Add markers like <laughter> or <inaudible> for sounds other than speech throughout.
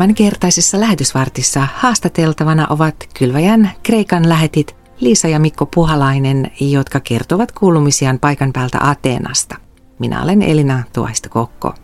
Tämän kertaisessa lähetysvartissa haastateltavana ovat Kylväjän Kreikan lähetit Liisa ja Mikko Puhalainen, jotka kertovat kuulumisiaan paikan päältä Ateenasta. Minä olen Elina Tuohisto-Kokko.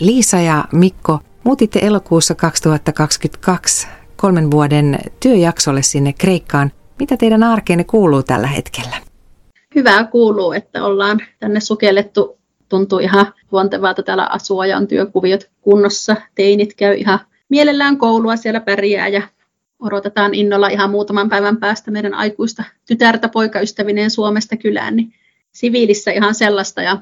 Liisa ja Mikko muutitte elokuussa 2022 kolmen vuoden työjaksolle sinne Kreikkaan. Mitä teidän arkeenne kuuluu tällä hetkellä? Hyvää kuuluu, että ollaan tänne sukellettu. Tuntuu ihan luontevalta täällä asua ja on työkuviot kunnossa. Teinit käy ihan mielellään koulua siellä pärjää ja odotetaan innolla ihan muutaman päivän päästä meidän aikuista tytärtä poikaystävineen Suomesta kylään, niin siviilissä ihan sellaista. Ja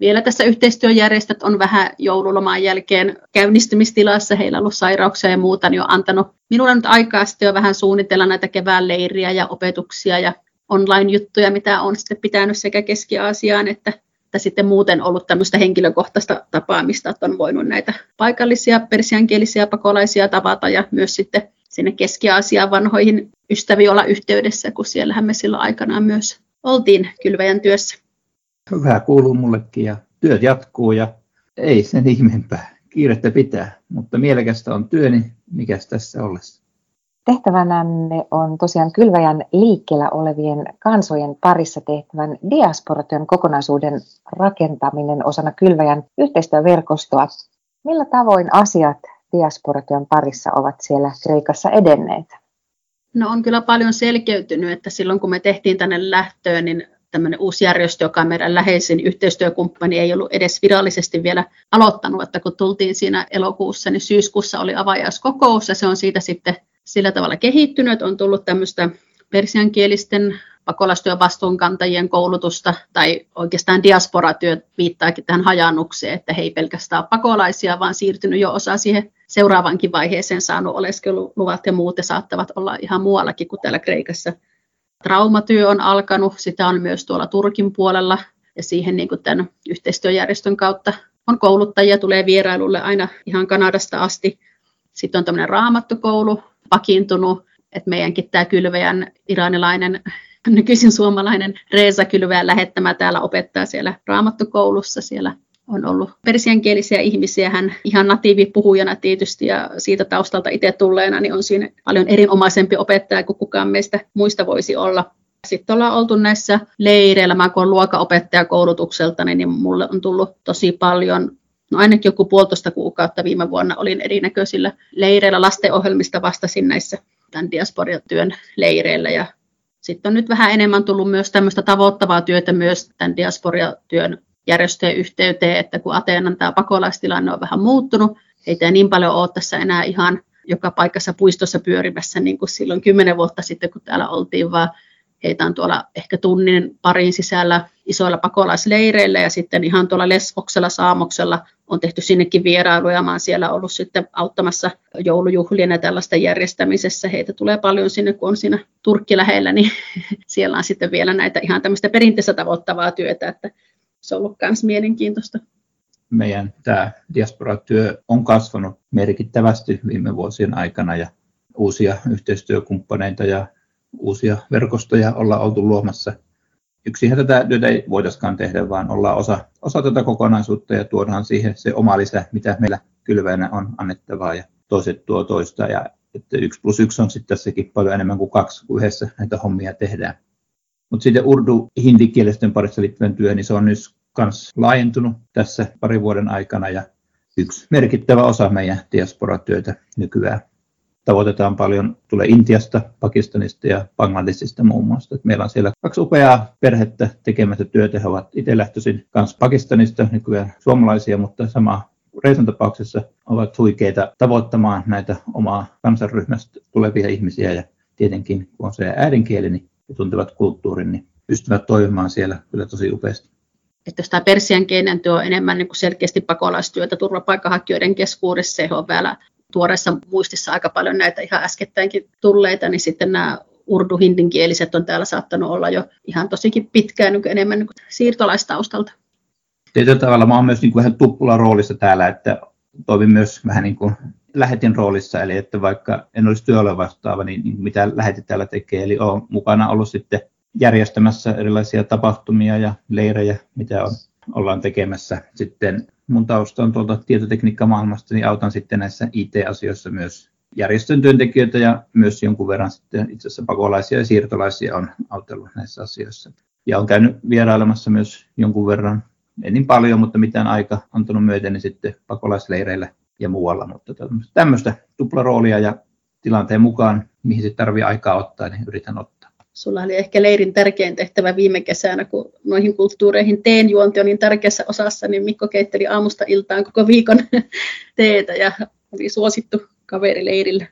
vielä tässä yhteistyöjärjestöt on vähän joululoman jälkeen käynnistymistilassa, heillä on ollut sairauksia ja muuta, niin on antanut minulla nyt aikaa sitten jo vähän suunnitella näitä kevään leiriä ja opetuksia ja online-juttuja, mitä on sitten pitänyt sekä Keski-Aasiaan että, että sitten muuten ollut tämmöistä henkilökohtaista tapaamista, että on voinut näitä paikallisia persiankielisiä pakolaisia tavata ja myös sitten sinne Keski-Aasiaan vanhoihin ystäviin olla yhteydessä, kun siellähän me silloin aikanaan myös oltiin kylväjän työssä. Hyvää kuuluu mullekin ja työt jatkuu ja ei sen ihmeempää. Kiirettä pitää, mutta mielekästä on työni, mikäs tässä ollessa. Tehtävänänne on tosiaan Kylväjän liikkeellä olevien kansojen parissa tehtävän diasporatyön kokonaisuuden rakentaminen osana Kylväjän yhteistyöverkostoa. Millä tavoin asiat diasporatyön parissa ovat siellä Kreikassa edenneet? No on kyllä paljon selkeytynyt, että silloin kun me tehtiin tänne lähtöön, niin tämmöinen uusi järjestö, joka on meidän läheisin yhteistyökumppani, ei ollut edes virallisesti vielä aloittanut, että kun tultiin siinä elokuussa, niin syyskuussa oli avajaiskokous ja se on siitä sitten sillä tavalla kehittynyt, että on tullut tämmöistä persiankielisten pakolaistyön vastuunkantajien koulutusta, tai oikeastaan diasporatyö viittaakin tähän hajannukseen, että he ei pelkästään pakolaisia, vaan siirtynyt jo osa siihen seuraavankin vaiheeseen saanut oleskeluluvat ja muut, ja saattavat olla ihan muuallakin kuin täällä Kreikassa. Traumatyö on alkanut, sitä on myös tuolla Turkin puolella, ja siihen niin kuin tämän yhteistyöjärjestön kautta on kouluttajia, tulee vierailulle aina ihan Kanadasta asti. Sitten on tämmöinen raamattokoulu, vakiintunut, että meidänkin tämä kylväjän iranilainen, nykyisin suomalainen Reesa Kylväjän lähettämä täällä opettaa siellä raamattokoulussa. Siellä on ollut persiankielisiä ihmisiä, hän ihan natiivipuhujana tietysti ja siitä taustalta itse tulleena, niin on siinä paljon erinomaisempi opettaja kuin kukaan meistä muista voisi olla. Sitten ollaan oltu näissä leireillä, mä kun olen luokanopettaja koulutukselta, niin mulle on tullut tosi paljon no ainakin joku puolitoista kuukautta viime vuonna olin erinäköisillä leireillä. Lastenohjelmista vastasin näissä tämän diasporiatyön leireillä. Ja sitten on nyt vähän enemmän tullut myös tämmöistä tavoittavaa työtä myös tämän diasporiatyön järjestöjen yhteyteen, että kun Ateenan tämä pakolaistilanne on vähän muuttunut, ei niin paljon ole tässä enää ihan joka paikassa puistossa pyörimässä niin kuin silloin kymmenen vuotta sitten, kun täällä oltiin, vaan Heitä on tuolla ehkä tunnin parin sisällä isoilla pakolaisleireillä ja sitten ihan tuolla Lesboksella, Saamoksella on tehty sinnekin vierailuja. Mä oon siellä ollut sitten auttamassa joulujuhlien ja tällaista järjestämisessä. Heitä tulee paljon sinne, kun on siinä Turkki lähellä, niin <laughs> siellä on sitten vielä näitä ihan tämmöistä perinteistä tavoittavaa työtä, että se on ollut myös mielenkiintoista meidän tämä diasporatyö on kasvanut merkittävästi viime vuosien aikana ja uusia yhteistyökumppaneita ja uusia verkostoja olla oltu luomassa. Yksihän tätä työtä ei voitaisikaan tehdä, vaan ollaan osa, osa tätä kokonaisuutta ja tuodaan siihen se oma lisä, mitä meillä kylväänä on annettavaa ja toiset tuo toista. Ja että yksi plus yksi on sitten tässäkin paljon enemmän kuin kaksi, kun yhdessä näitä hommia tehdään. Mutta sitten urdu hindikielisten parissa liittyvän työ, niin se on nyt myös laajentunut tässä parin vuoden aikana ja yksi merkittävä osa meidän diasporatyötä nykyään tavoitetaan paljon, tulee Intiasta, Pakistanista ja Bangladesista muun muassa. Et meillä on siellä kaksi upeaa perhettä tekemässä työtä. He ovat itse lähtöisin kanssa Pakistanista, nykyään suomalaisia, mutta sama Reisan tapauksessa ovat huikeita tavoittamaan näitä omaa kansanryhmästä tulevia ihmisiä ja tietenkin kun on se äidinkieli niin ja tuntevat kulttuurin, niin pystyvät toimimaan siellä kyllä tosi upeasti. Että jos tämä persian työ on enemmän niin kuin selkeästi pakolaistyötä turvapaikanhakijoiden keskuudessa, se on vielä tuoreessa muistissa aika paljon näitä ihan äskettäinkin tulleita, niin sitten nämä urdu hindinkieliset on täällä saattanut olla jo ihan tosikin pitkään niin enemmän niin siirtolaistaustalta. Tietyllä tavalla mä oon myös niin kuin vähän tuppula roolissa täällä, että toimin myös vähän niin kuin lähetin roolissa, eli että vaikka en olisi työlle vastaava, niin, niin mitä lähetit täällä tekee, eli olen mukana ollut sitten järjestämässä erilaisia tapahtumia ja leirejä, mitä on ollaan tekemässä. Sitten mun tausta on tuolta tietotekniikkamaailmasta, niin autan sitten näissä IT-asioissa myös järjestön työntekijöitä ja myös jonkun verran sitten itse asiassa pakolaisia ja siirtolaisia on autellut näissä asioissa. Ja on käynyt vierailemassa myös jonkun verran, ei niin paljon, mutta mitään aika antanut myöten niin sitten pakolaisleireillä ja muualla, mutta tämmöistä tuplaroolia ja tilanteen mukaan, mihin sitten tarvii aikaa ottaa, niin yritän ottaa. Sulla oli ehkä leirin tärkein tehtävä viime kesänä, kun noihin kulttuureihin teen juonti on niin tärkeässä osassa, niin Mikko keitteli aamusta iltaan koko viikon <laughs> teetä ja oli suosittu kaveri leirillä.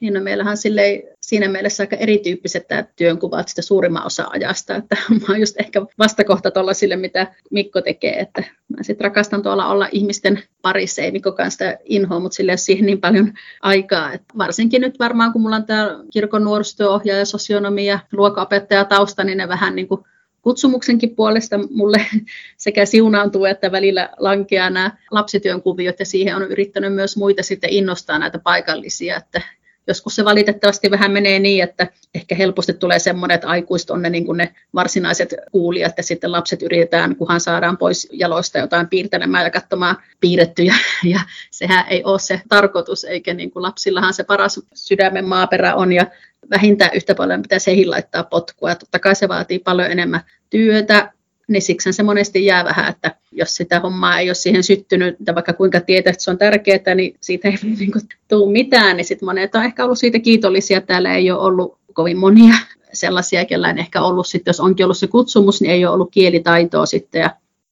Niin no meillähän silleen, siinä mielessä aika erityyppiset tämä työnkuvat sitä suurimman osa ajasta, että <laughs> mä oon just ehkä vastakohta tuolla sille, mitä Mikko tekee, että mä sitten rakastan tuolla olla ihmisten parissa, ei Mikko kanssa inhoa, mutta sille siihen niin paljon aikaa, että varsinkin nyt varmaan kun mulla on tämä kirkon nuorisotyöohjaaja, sosionomia, luokaopettaja tausta, niin ne vähän niin kuin kutsumuksenkin puolesta mulle <laughs> sekä siunaantuu että välillä lankeaa nämä lapsityön kuviot ja siihen on yrittänyt myös muita sitten innostaa näitä paikallisia, että joskus se valitettavasti vähän menee niin, että ehkä helposti tulee semmoinen, että aikuiset on ne, niin ne varsinaiset kuulijat ja sitten lapset yritetään, kunhan saadaan pois jaloista jotain piirtelemään ja katsomaan piirrettyjä <laughs> ja sehän ei ole se tarkoitus, eikä niin kuin lapsillahan se paras sydämen maaperä on ja vähintään yhtä paljon pitäisi heihin laittaa potkua. Totta kai se vaatii paljon enemmän työtä, niin siksi se monesti jää vähän, että jos sitä hommaa ei ole siihen syttynyt, että vaikka kuinka tietää, että se on tärkeää, niin siitä ei <laughs> niin kuin, tule mitään, niin sitten monet on ehkä ollut siitä kiitollisia. Täällä ei ole ollut kovin monia sellaisia, kellä ehkä ollut sitten, jos onkin ollut se kutsumus, niin ei ole ollut kielitaitoa sitten. Ja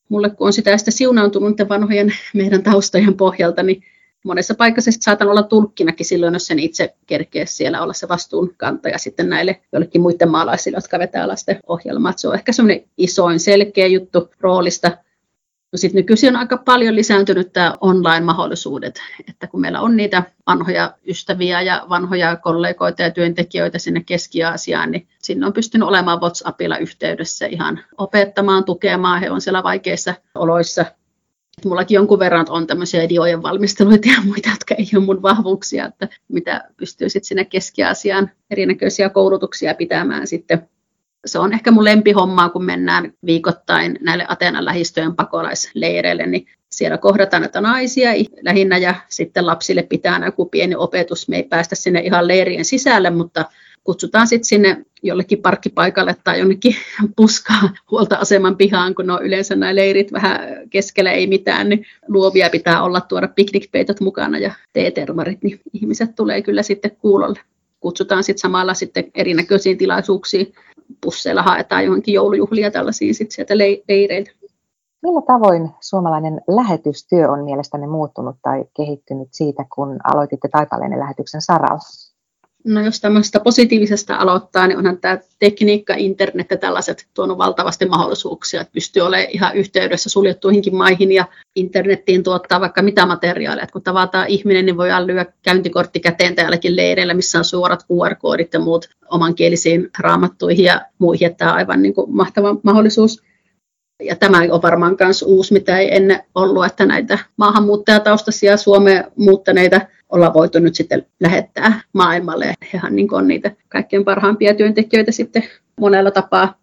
mulle kun on sitä, sitä siunaantunut vanhojen meidän taustojen pohjalta, niin monessa paikassa saatan olla tulkkinakin silloin, jos sen itse kerkee siellä olla se vastuunkantaja sitten näille jollekin muiden maalaisille, jotka vetää lasten ohjelmaa. Se on ehkä semmoinen isoin selkeä juttu roolista. No sitten nykyisin on aika paljon lisääntynyt tämä online-mahdollisuudet, että kun meillä on niitä vanhoja ystäviä ja vanhoja kollegoita ja työntekijöitä sinne Keski-Aasiaan, niin sinne on pystynyt olemaan WhatsAppilla yhteydessä ihan opettamaan, tukemaan. He on siellä vaikeissa oloissa Mullakin jonkun verran on tämmöisiä diojen valmisteluita ja muita, jotka ei ole mun vahvuuksia, että mitä pystyy sitten sinne Keski-Aasiaan erinäköisiä koulutuksia pitämään sitten. Se on ehkä mun lempihommaa, kun mennään viikoittain näille Ateenan lähistöjen pakolaisleireille, niin siellä kohdataan näitä naisia lähinnä ja sitten lapsille pitää joku pieni opetus. Me ei päästä sinne ihan leirien sisälle, mutta kutsutaan sitten sinne jollekin parkkipaikalle tai jonnekin <laughs> puskaa huolta-aseman pihaan, kun on yleensä nämä leirit vähän keskellä ei mitään, niin luovia pitää olla tuoda piknikpeitot mukana ja teetermarit, niin ihmiset tulee kyllä sitten kuulolle. Kutsutaan sitten samalla sitten erinäköisiin tilaisuuksiin, pusseilla haetaan johonkin joulujuhlia tällaisiin sitten sieltä leireiltä. Millä tavoin suomalainen lähetystyö on mielestäni muuttunut tai kehittynyt siitä, kun aloititte Taipaleinen lähetyksen saralla? No jos tämmöistä positiivisesta aloittaa, niin onhan tämä tekniikka, internet ja tällaiset tuonut valtavasti mahdollisuuksia, että pystyy olemaan ihan yhteydessä suljettuihinkin maihin ja internettiin tuottaa vaikka mitä materiaalia. Että kun tavataan ihminen, niin voi lyödä käyntikortti käteen täälläkin leireillä, missä on suorat QR-koodit ja muut omankielisiin raamattuihin ja muihin. Että tämä on aivan niin kuin mahtava mahdollisuus. Ja tämä on varmaan myös uusi, mitä ei ennen ollut, että näitä maahanmuuttajataustaisia Suomeen muuttaneita olla voitu nyt sitten lähettää maailmalle. Hehän niin on niitä kaikkein parhaimpia työntekijöitä sitten monella tapaa.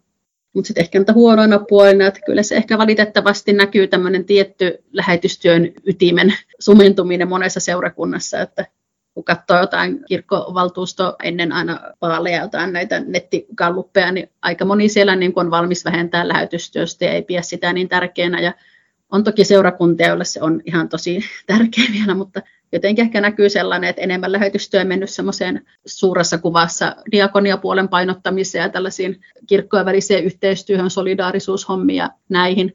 Mutta sitten ehkä niitä huonoina puolina, että kyllä se ehkä valitettavasti näkyy tämmöinen tietty lähetystyön ytimen sumentuminen monessa seurakunnassa, että kun katsoo jotain kirkkovaltuusto ennen aina vaaleja, jotain näitä nettikalluppeja, niin aika moni siellä niin on valmis vähentää lähetystyöstä ja ei pidä sitä niin tärkeänä. Ja on toki seurakuntia, joille se on ihan tosi tärkeä vielä, mutta jotenkin ehkä näkyy sellainen, että enemmän lähetystyö on mennyt semmoiseen suuressa kuvassa diakoniapuolen painottamiseen ja tällaisiin kirkkojen väliseen yhteistyöhön, solidaarisuushommia näihin.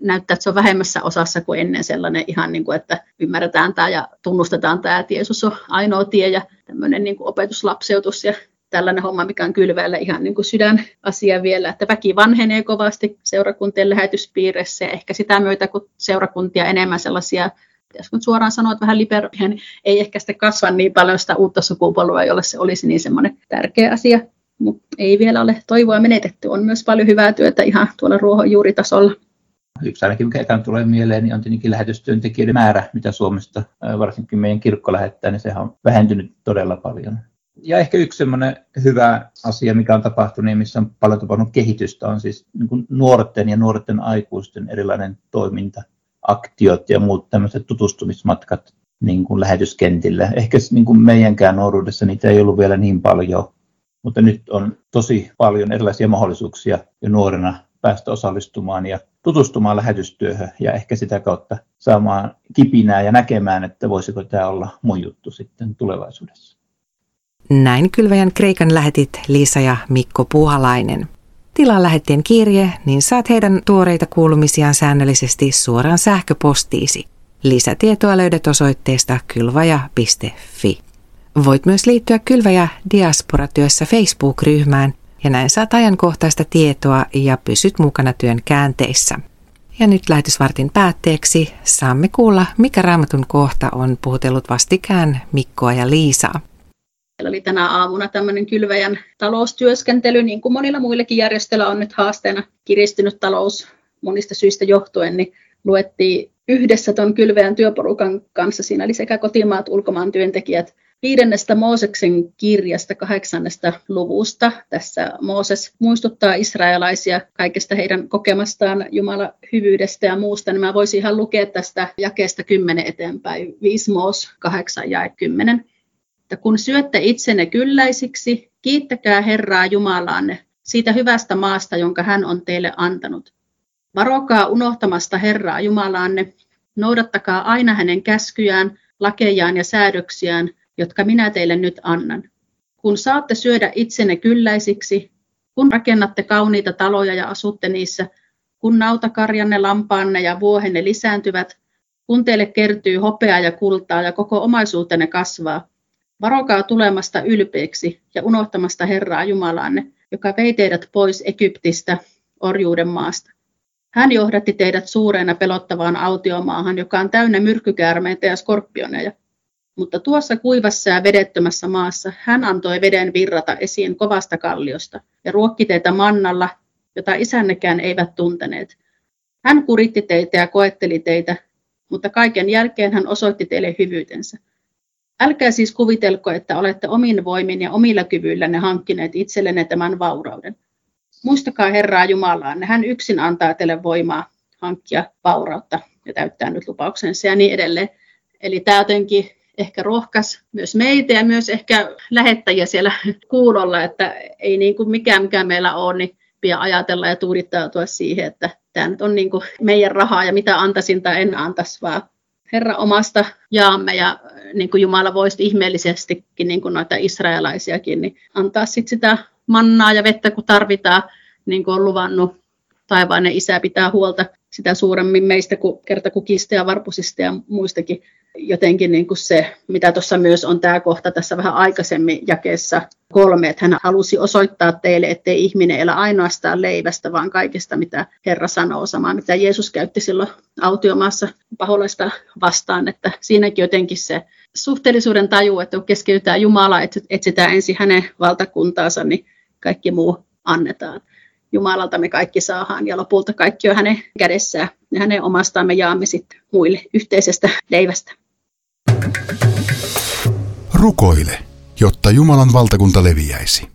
Näyttää, että se on vähemmässä osassa kuin ennen sellainen ihan niin kuin, että ymmärretään tämä ja tunnustetaan tämä, että Jeesus on ainoa tie ja tämmöinen niin kuin opetuslapseutus ja tällainen homma, mikä on kylvällä ihan niin kuin sydänasia vielä, että väki vanhenee kovasti seurakuntien lähetyspiirissä ja ehkä sitä myötä, kun seurakuntia enemmän sellaisia jos nyt suoraan sanoa, että vähän liberaalia, niin ei ehkä sitten kasva niin paljon sitä uutta sukupolvea, jolle se olisi niin semmoinen tärkeä asia. Mutta ei vielä ole toivoa menetetty. On myös paljon hyvää työtä ihan tuolla ruohonjuuritasolla. Yksi ainakin, mikä ekään tulee mieleen, niin on tietenkin lähetystyöntekijöiden määrä, mitä Suomesta varsinkin meidän kirkko lähettää, niin sehän on vähentynyt todella paljon. Ja ehkä yksi sellainen hyvä asia, mikä on tapahtunut ja missä on paljon tapahtunut kehitystä, on siis niin nuorten ja nuorten aikuisten erilainen toiminta, aktiot ja muut tämmöiset tutustumismatkat niin kuin lähetyskentillä. Ehkä niin kuin meidänkään nuoruudessa niitä ei ollut vielä niin paljon, mutta nyt on tosi paljon erilaisia mahdollisuuksia jo nuorena päästä osallistumaan ja tutustumaan lähetystyöhön ja ehkä sitä kautta saamaan kipinää ja näkemään, että voisiko tämä olla mun juttu sitten tulevaisuudessa. Näin kylväjän Kreikan lähetit Liisa ja Mikko Puhalainen. Tilaa lähettien kirje, niin saat heidän tuoreita kuulumisiaan säännöllisesti suoraan sähköpostiisi. Lisätietoa löydät osoitteesta kylvaja.fi. Voit myös liittyä Kylväjä Diaspora-työssä Facebook-ryhmään ja näin saat ajankohtaista tietoa ja pysyt mukana työn käänteissä. Ja nyt lähetysvartin päätteeksi saamme kuulla, mikä raamatun kohta on puhutellut vastikään Mikkoa ja Liisaa. Meillä oli tänä aamuna tämmöinen kylväjän taloustyöskentely, niin kuin monilla muillakin järjestöillä on nyt haasteena kiristynyt talous monista syistä johtuen, niin luettiin yhdessä tuon kylväjän työporukan kanssa. Siinä oli sekä kotimaat, ulkomaan työntekijät, viidennestä Mooseksen kirjasta kahdeksannesta luvusta. Tässä Mooses muistuttaa israelaisia kaikesta heidän kokemastaan Jumala hyvyydestä ja muusta, niin mä voisin ihan lukea tästä jakeesta 10 eteenpäin, 5 Moos 8 ja 10 että kun syötte itsenne kylläisiksi, kiittäkää Herraa Jumalaanne siitä hyvästä maasta, jonka hän on teille antanut. Varokaa unohtamasta Herraa Jumalaanne, noudattakaa aina hänen käskyjään, lakejaan ja säädöksiään, jotka minä teille nyt annan. Kun saatte syödä itsenne kylläisiksi, kun rakennatte kauniita taloja ja asutte niissä, kun nautakarjanne, lampaanne ja vuohenne lisääntyvät, kun teille kertyy hopeaa ja kultaa ja koko omaisuutenne kasvaa, Varokaa tulemasta ylpeäksi ja unohtamasta Herraa Jumalaanne, joka vei teidät pois Egyptistä, orjuuden maasta. Hän johdatti teidät suureena pelottavaan autiomaahan, joka on täynnä myrkkykäärmeitä ja skorpioneja. Mutta tuossa kuivassa ja vedettömässä maassa hän antoi veden virrata esiin kovasta kalliosta ja ruokki teitä mannalla, jota isännekään eivät tunteneet. Hän kuritti teitä ja koetteli teitä, mutta kaiken jälkeen hän osoitti teille hyvyytensä. Älkää siis kuvitelko, että olette omin voimin ja omilla kyvyillänne hankkineet itsellenne tämän vaurauden. Muistakaa Herraa Jumalaa, hän yksin antaa teille voimaa hankkia vaurautta ja täyttää nyt lupauksensa ja niin edelleen. Eli tämä jotenkin ehkä rohkas myös meitä ja myös ehkä lähettäjiä siellä kuulolla, että ei niin kuin mikään, mikä meillä on, niin pidä ajatella ja tuudittautua siihen, että tämä nyt on niin kuin meidän rahaa ja mitä antaisin tai en antaisi, vaan Herra omasta jaamme ja niin kuin Jumala voisi ihmeellisestikin, niin kuin noita israelaisiakin, niin antaa sit sitä mannaa ja vettä, kun tarvitaan, niin kuin on luvannut taivainen isä pitää huolta sitä suuremmin meistä kuin kertakukista ja varpusista ja muistakin. Jotenkin niin kuin se, mitä tuossa myös on tämä kohta tässä vähän aikaisemmin jakeessa kolme, että hän halusi osoittaa teille, ettei ihminen elä ainoastaan leivästä, vaan kaikesta, mitä Herra sanoo, samaa mitä Jeesus käytti silloin autiomaassa paholaista vastaan, että siinäkin jotenkin se suhteellisuuden taju, että kun keskitytään Jumalaa, etsitään ensin hänen valtakuntaansa, niin kaikki muu annetaan. Jumalalta me kaikki saadaan ja lopulta kaikki on hänen kädessään ja hänen omastaan me jaamme sitten muille yhteisestä leivästä. Rukoile, jotta Jumalan valtakunta leviäisi.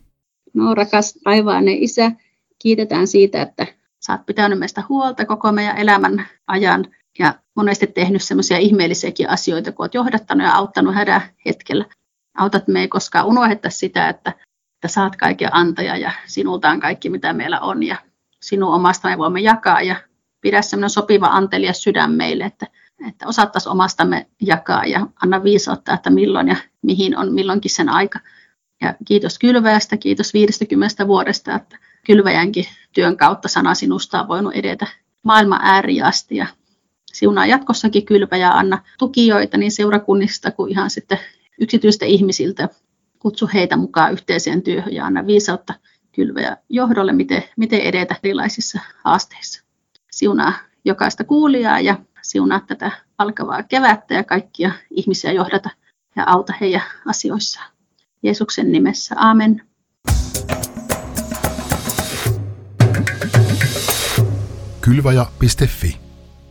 No rakas taivainen Isä, kiitetään siitä, että sä oot pitänyt meistä huolta koko meidän elämän ajan ja monesti tehnyt semmoisia ihmeellisiäkin asioita, kun olet johdattanut ja auttanut hädän hetkellä. Autat me ei koskaan unohdeta sitä, että, että saat kaiken antaja ja sinulta on kaikki, mitä meillä on ja sinun omasta me voimme jakaa ja pidä semmoinen sopiva antelias sydän meille, että, että omastamme jakaa ja anna viisautta, että milloin ja mihin on milloinkin sen aika. Ja kiitos kylväjästä, kiitos 50 vuodesta, että kylväjänkin työn kautta sana sinusta on voinut edetä maailman ääriin asti ja siunaa jatkossakin kylpä ja anna tukijoita niin seurakunnista kuin ihan sitten yksityistä ihmisiltä. Kutsu heitä mukaan yhteiseen työhön ja anna viisautta kylvä ja johdolle, miten, miten edetä erilaisissa haasteissa. Siunaa jokaista kuulijaa ja siunaa tätä alkavaa kevättä ja kaikkia ihmisiä johdata ja auta heidän asioissaan. Jeesuksen nimessä, amen. Kylvaja.fi